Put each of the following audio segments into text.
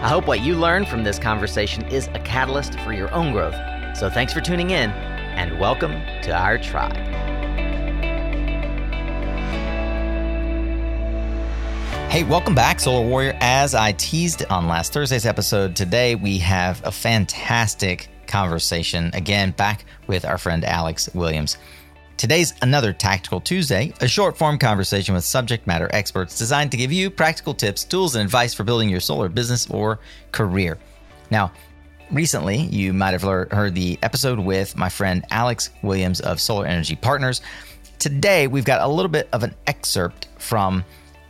I hope what you learn from this conversation is a catalyst for your own growth. So thanks for tuning in and welcome to our tribe. Hey, welcome back, Solar Warrior. As I teased on last Thursday's episode, today we have a fantastic conversation again back with our friend Alex Williams. Today's another Tactical Tuesday, a short form conversation with subject matter experts designed to give you practical tips, tools, and advice for building your solar business or career. Now, recently you might have heard the episode with my friend Alex Williams of Solar Energy Partners. Today, we've got a little bit of an excerpt from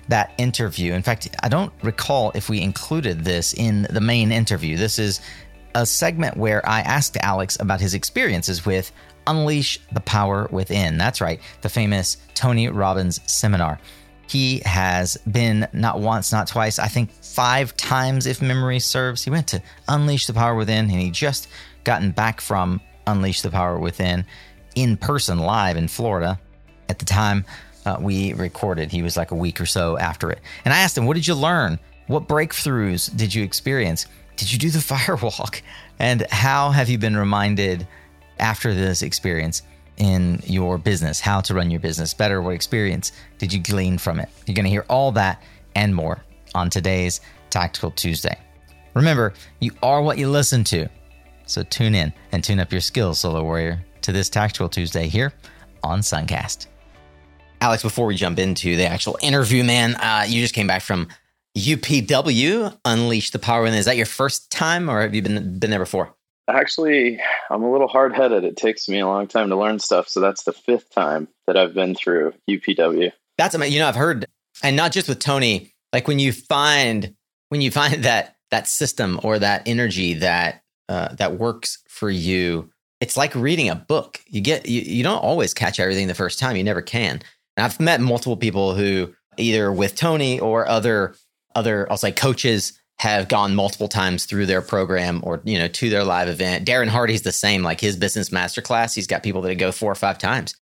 that interview. In fact, I don't recall if we included this in the main interview. This is a segment where I asked Alex about his experiences with Unleash the Power Within. That's right, the famous Tony Robbins seminar. He has been not once, not twice, I think five times, if memory serves. He went to Unleash the Power Within, and he just gotten back from Unleash the Power Within in person live in Florida at the time uh, we recorded. He was like a week or so after it. And I asked him, What did you learn? What breakthroughs did you experience? Did you do the firewalk? And how have you been reminded after this experience in your business, how to run your business better, what experience did you glean from it? You're going to hear all that and more on today's Tactical Tuesday. Remember, you are what you listen to. So tune in and tune up your skills, Solar Warrior, to this Tactical Tuesday here on Suncast. Alex, before we jump into the actual interview, man, uh, you just came back from UPW, Unleash the Power Within. Is that your first time or have you been, been there before? Actually, I'm a little hard headed. It takes me a long time to learn stuff. So that's the fifth time that I've been through UPW. That's amazing. You know, I've heard, and not just with Tony, like when you find, when you find that, that system or that energy that, uh, that works for you, it's like reading a book. You get, you, you don't always catch everything the first time. You never can. And I've met multiple people who either with Tony or other, other, I'll say coaches have gone multiple times through their program or you know to their live event. Darren Hardy's the same, like his business masterclass. He's got people that go four or five times.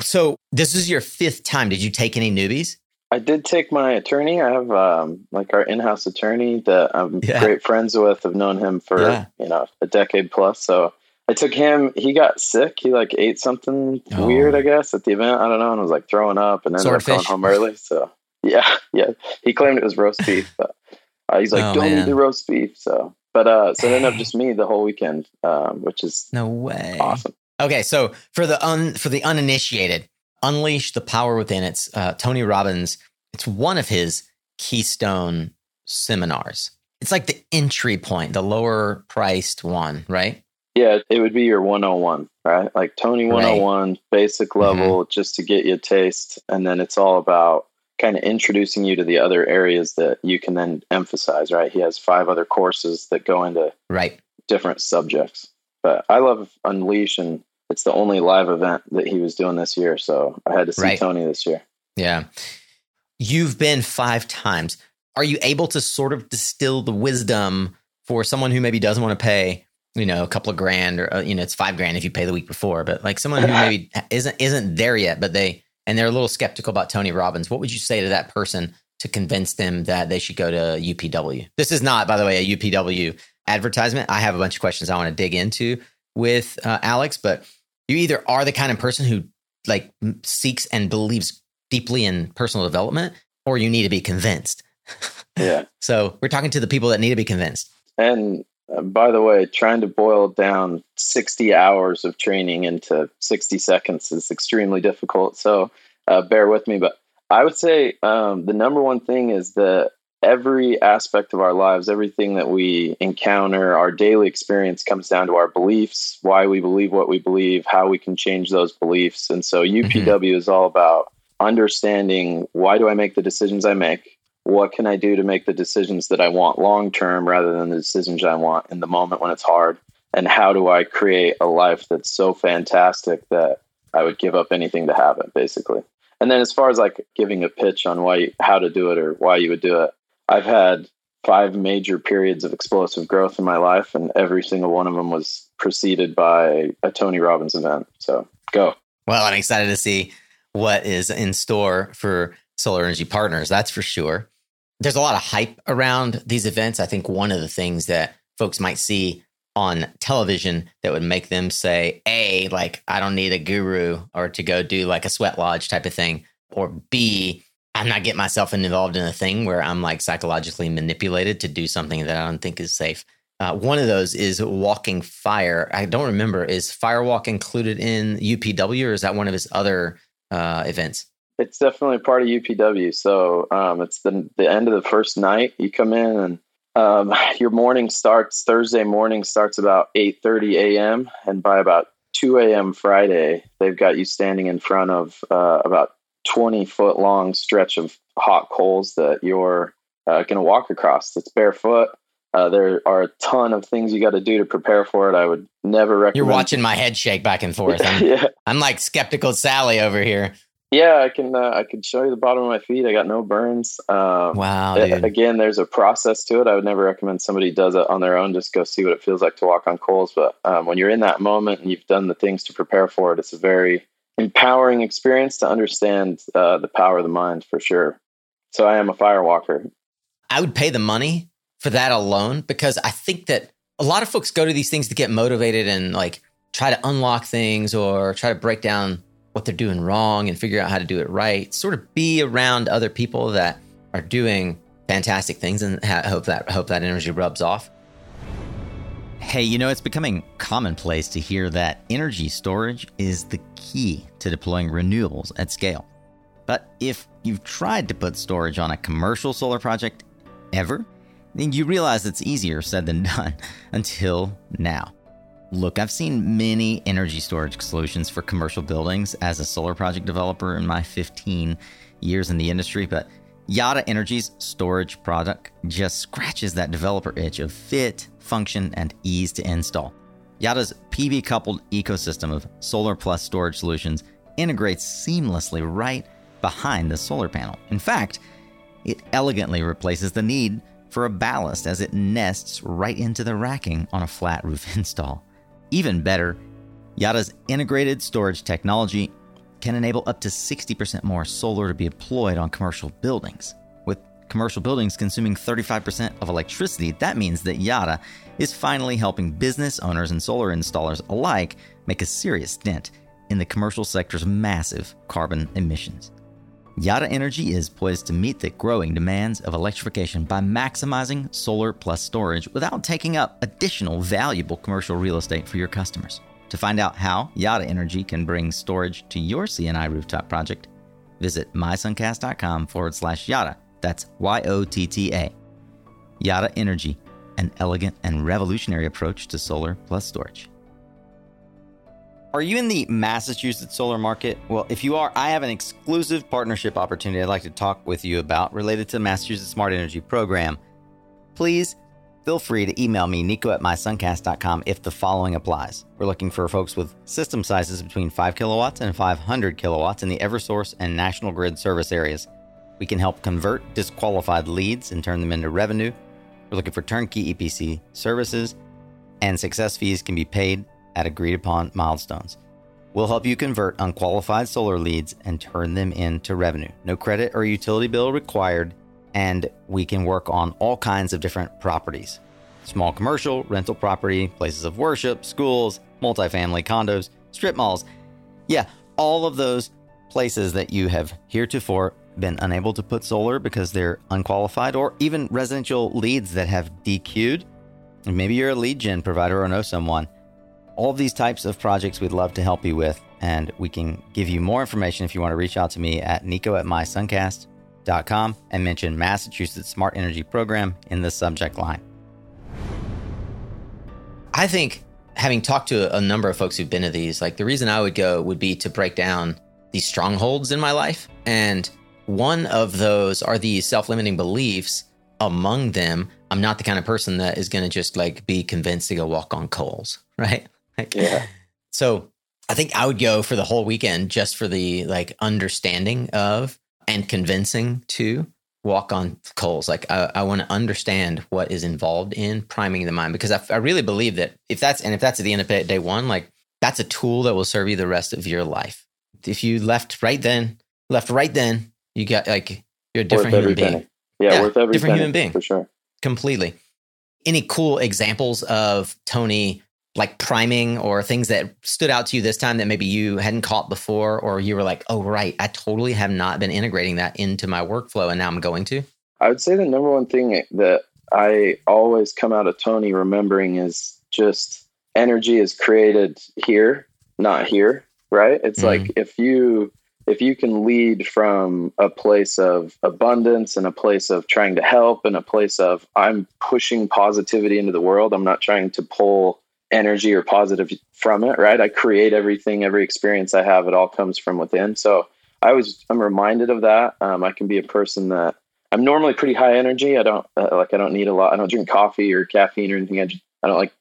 So this is your fifth time. Did you take any newbies? I did take my attorney. I have um, like our in-house attorney that I'm yeah. great friends with. I've known him for yeah. you know a decade plus. So I took him. He got sick. He like ate something oh. weird, I guess, at the event. I don't know, and was like throwing up, and ended up going home early. So yeah, yeah. He claimed it was roast beef, but uh, he's like, oh, "Don't man. eat the roast beef." So, but uh, so it ended up just me the whole weekend, um, which is no way awesome. Okay, so for the un for the uninitiated, unleash the power within. It's uh, Tony Robbins. It's one of his keystone seminars. It's like the entry point, the lower priced one, right? Yeah, it would be your 101, right? Like Tony 101, right. basic level, mm-hmm. just to get you a taste. And then it's all about kind of introducing you to the other areas that you can then emphasize, right? He has five other courses that go into right different subjects. But I love Unleash and it's the only live event that he was doing this year. So I had to see right. Tony this year. Yeah. You've been five times. Are you able to sort of distill the wisdom for someone who maybe doesn't want to pay, you know, a couple of grand or, uh, you know, it's five grand if you pay the week before, but like someone who maybe isn't, isn't there yet, but they, and they're a little skeptical about Tony Robbins, what would you say to that person to convince them that they should go to UPW? This is not, by the way, a UPW advertisement. I have a bunch of questions I want to dig into with uh, Alex, but you either are the kind of person who like seeks and believes deeply in personal development, or you need to be convinced. Yeah. so we're talking to the people that need to be convinced. And uh, by the way, trying to boil down 60 hours of training into 60 seconds is extremely difficult. So uh, bear with me. But I would say um, the number one thing is that every aspect of our lives, everything that we encounter, our daily experience comes down to our beliefs, why we believe what we believe, how we can change those beliefs. And so UPW mm-hmm. is all about understanding why do I make the decisions I make? What can I do to make the decisions that I want long term rather than the decisions I want in the moment when it's hard? and how do I create a life that's so fantastic that I would give up anything to have it, basically. And then as far as like giving a pitch on why how to do it or why you would do it, I've had five major periods of explosive growth in my life, and every single one of them was preceded by a Tony Robbins event. So go. Well, I'm excited to see what is in store for Solar Energy Partners. That's for sure. There's a lot of hype around these events. I think one of the things that folks might see on television that would make them say, A, like, I don't need a guru or to go do like a sweat lodge type of thing, or B, I'm not getting myself involved in a thing where I'm like psychologically manipulated to do something that I don't think is safe. Uh, one of those is walking fire. I don't remember. Is Firewalk included in UPW or is that one of his other uh, events? It's definitely part of UPW. So um, it's the, the end of the first night. You come in and um, your morning starts Thursday morning starts about 8:30 a.m. and by about 2 a.m. Friday, they've got you standing in front of uh, about 20 foot long stretch of hot coals that you're uh, going to walk across. It's barefoot. Uh, there are a ton of things you got to do to prepare for it. I would never recommend. You're watching my head shake back and forth. I'm, yeah. I'm like skeptical Sally over here. Yeah, I can. Uh, I can show you the bottom of my feet. I got no burns. Um, wow. It, again, there's a process to it. I would never recommend somebody does it on their own. Just go see what it feels like to walk on coals. But um, when you're in that moment and you've done the things to prepare for it, it's a very empowering experience to understand uh, the power of the mind for sure. So I am a firewalker. I would pay the money for that alone because I think that a lot of folks go to these things to get motivated and like try to unlock things or try to break down what they're doing wrong and figure out how to do it right. Sort of be around other people that are doing fantastic things and hope that hope that energy rubs off. Hey, you know, it's becoming commonplace to hear that energy storage is the key to deploying renewables at scale. But if you've tried to put storage on a commercial solar project ever, then you realize it's easier said than done until now. Look, I've seen many energy storage solutions for commercial buildings as a solar project developer in my 15 years in the industry, but Yotta Energy's storage product just scratches that developer itch of fit, function, and ease to install. Yotta's PV coupled ecosystem of solar plus storage solutions integrates seamlessly right behind the solar panel. In fact, it elegantly replaces the need for a ballast as it nests right into the racking on a flat roof install. Even better, Yotta's integrated storage technology can enable up to 60% more solar to be deployed on commercial buildings. With commercial buildings consuming 35% of electricity, that means that Yotta is finally helping business owners and solar installers alike make a serious dent in the commercial sector's massive carbon emissions. Yotta Energy is poised to meet the growing demands of electrification by maximizing solar plus storage without taking up additional valuable commercial real estate for your customers. To find out how Yotta Energy can bring storage to your CNI rooftop project, visit mysuncast.com forward slash Yotta. That's Y O T T A. Yotta Energy, an elegant and revolutionary approach to solar plus storage. Are you in the Massachusetts solar market? Well, if you are, I have an exclusive partnership opportunity I'd like to talk with you about related to the Massachusetts Smart Energy Program. Please feel free to email me, nico at mysuncast.com, if the following applies. We're looking for folks with system sizes between 5 kilowatts and 500 kilowatts in the Eversource and National Grid service areas. We can help convert disqualified leads and turn them into revenue. We're looking for turnkey EPC services, and success fees can be paid at agreed upon milestones. We'll help you convert unqualified solar leads and turn them into revenue. No credit or utility bill required and we can work on all kinds of different properties small commercial, rental property, places of worship, schools, multifamily condos, strip malls. Yeah, all of those places that you have heretofore been unable to put solar because they're unqualified, or even residential leads that have DQ'd. Maybe you're a lead gen provider or know someone. All of these types of projects we'd love to help you with, and we can give you more information if you want to reach out to me at nico at mysuncast com and mention Massachusetts Smart Energy Program in the subject line. I think having talked to a number of folks who've been to these, like the reason I would go would be to break down these strongholds in my life. And one of those are these self limiting beliefs. Among them I'm not the kind of person that is going to just like be convinced to go walk on coals, right? Yeah. So I think I would go for the whole weekend just for the like understanding of and convincing to walk on coals. Like I, I want to understand what is involved in priming the mind because I, I really believe that if that's and if that's at the end of day day one, like that's a tool that will serve you the rest of your life. If you left right then, left right then, you got like you're a different human being penny. Yeah, Yeah, worth every different penny, human being. for sure. completely. Any cool examples of Tony like priming or things that stood out to you this time that maybe you hadn't caught before, or you were like, oh, right, I totally have not been integrating that into my workflow and now I'm going to? I would say the number one thing that I always come out of Tony remembering is just energy is created here, not here, right? It's Mhm. like if you if you can lead from a place of abundance and a place of trying to help and a place of I'm pushing positivity into the world, I'm not trying to pull energy or positive from it, right? I create everything, every experience I have, it all comes from within. So I was I'm reminded of that. Um, I can be a person that I'm normally pretty high energy. I don't uh, like I don't need a lot. I don't drink coffee or caffeine or anything. I, just, I don't like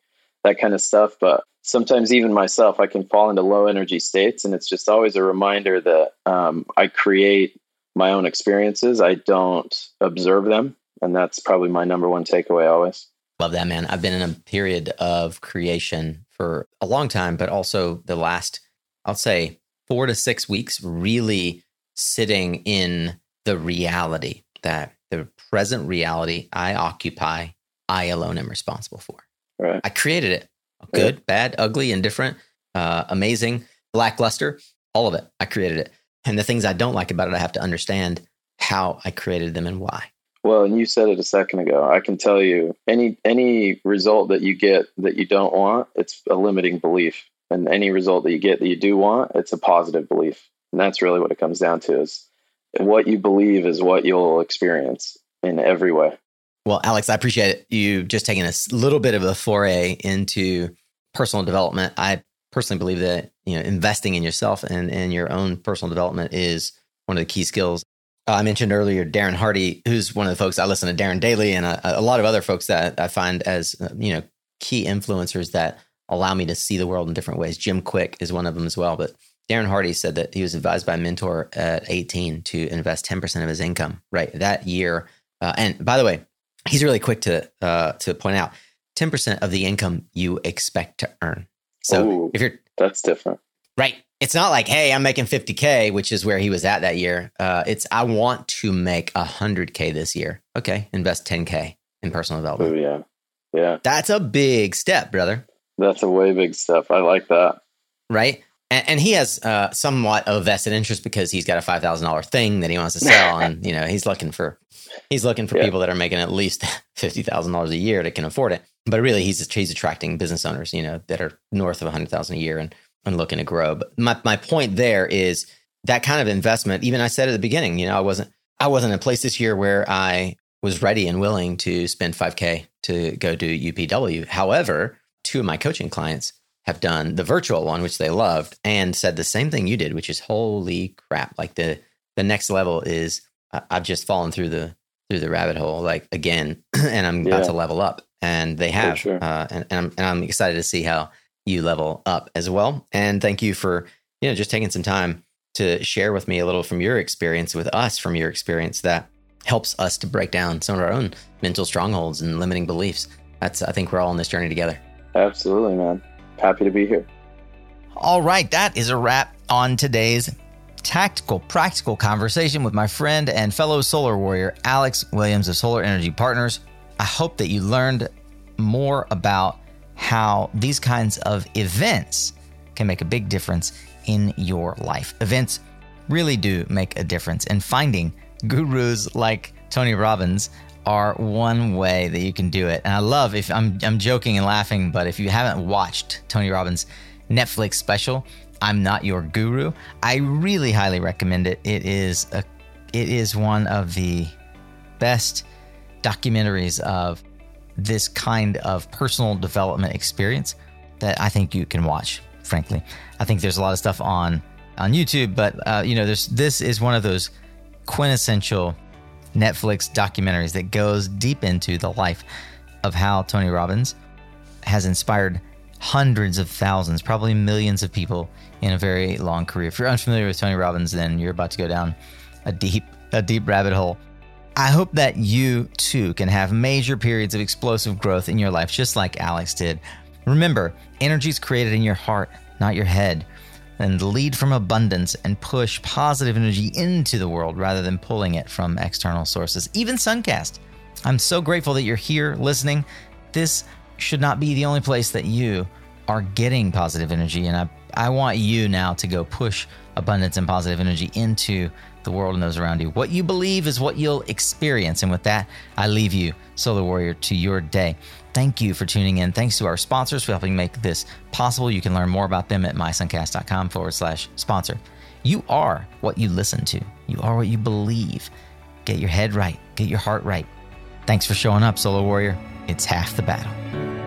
that kind of stuff. But sometimes even myself, I can fall into low energy states, and it's just always a reminder that um, I create my own experiences. I don't observe them, and that's probably my number one takeaway always. Love that, man. I've been in a period of creation for a long time, but also the last, I'll say, four to six weeks, really sitting in the reality that the present reality I occupy, I alone am responsible for. Right. I created it. Good, bad, ugly, indifferent, uh, amazing, lackluster, all of it. I created it. And the things I don't like about it, I have to understand how I created them and why. Well, and you said it a second ago. I can tell you any any result that you get that you don't want, it's a limiting belief. And any result that you get that you do want, it's a positive belief. And that's really what it comes down to is what you believe is what you'll experience in every way. Well, Alex, I appreciate you just taking a little bit of a foray into personal development. I personally believe that you know investing in yourself and, and your own personal development is one of the key skills. Uh, I mentioned earlier Darren Hardy, who's one of the folks I listen to Darren daily, and a, a lot of other folks that I find as uh, you know key influencers that allow me to see the world in different ways. Jim Kwik is one of them as well, but Darren Hardy said that he was advised by a mentor at 18 to invest 10% of his income right that year. Uh, and by the way, he's really quick to uh, to point out 10% of the income you expect to earn. So Ooh. if you're That's different. Right, it's not like, hey, I'm making 50K, which is where he was at that year. Uh, it's, I want to make 100K this year. Okay, invest 10K in personal development. yeah. Yeah. That's a big step, brother. That's a way big step. I like that. right? And, and he has uh, somewhat of vested interest because he's got a five thousand dollar thing that he wants to sell, and you know he's looking for he's looking for Yeah. people that are making at least fifty thousand dollars a year that can afford it. But really, he's he's attracting business owners, you know, that are north of a hundred thousand a year and and looking to grow. But my my point there is that kind of investment. Even I said at the beginning, you know, I wasn't I wasn't in a place this year where I was ready and willing to spend five k to go do UPW. However, two of my coaching clients have done the virtual one, which they loved, and said the same thing you did, which is holy crap! Like the the next level is I've just fallen through the through the rabbit hole like again, and I'm about Yeah. to level up, and they have, sure. uh, and, and I'm and I'm excited to see how you level up as well. And thank you for you know just taking some time to share with me a little from your experience with us from your experience that helps us to break down some of our own mental strongholds and limiting beliefs. That's I think we're all on this journey together. Absolutely, man. Happy to be here. All right, that is a wrap on today's tactical, practical conversation with my friend and fellow solar warrior, Alex Williams of Solar Energy Partners. I hope that you learned more about how these kinds of events can make a big difference in your life. Events really do make a difference, and finding gurus like Tony Robbins are one way that you can do it. And I love if I'm I'm joking and laughing, but if you haven't watched Tony Robbins' Netflix special, I'm not your guru, I really highly recommend it. It is a it is one of the best documentaries of this kind of personal development experience that I think you can watch. Frankly, I think there's a lot of stuff on on YouTube, but uh, you know, there's this is one of those quintessential Netflix documentaries that goes deep into the life of how Tony Robbins has inspired hundreds of thousands, probably millions of people in a very long career. If you're unfamiliar with Tony Robbins, then you're about to go down a deep, a deep rabbit hole. I hope that you too can have major periods of explosive growth in your life, just like Alex did. Remember, energy is created in your heart, not your head. And lead from abundance and push positive energy into the world rather than pulling it from external sources. Even Suncast. I'm so grateful that you're here listening. This should not be the only place that you are getting positive energy. And I, I want you now to go push abundance and positive energy into the world and those around you. What you believe is what you'll experience. And with that, I leave you, Solar Warrior, to your day. Thank you for tuning in. Thanks to our sponsors for helping make this possible. You can learn more about them at mysuncast.com forward slash sponsor. You are what you listen to, you are what you believe. Get your head right, get your heart right. Thanks for showing up, Solar Warrior. It's half the battle.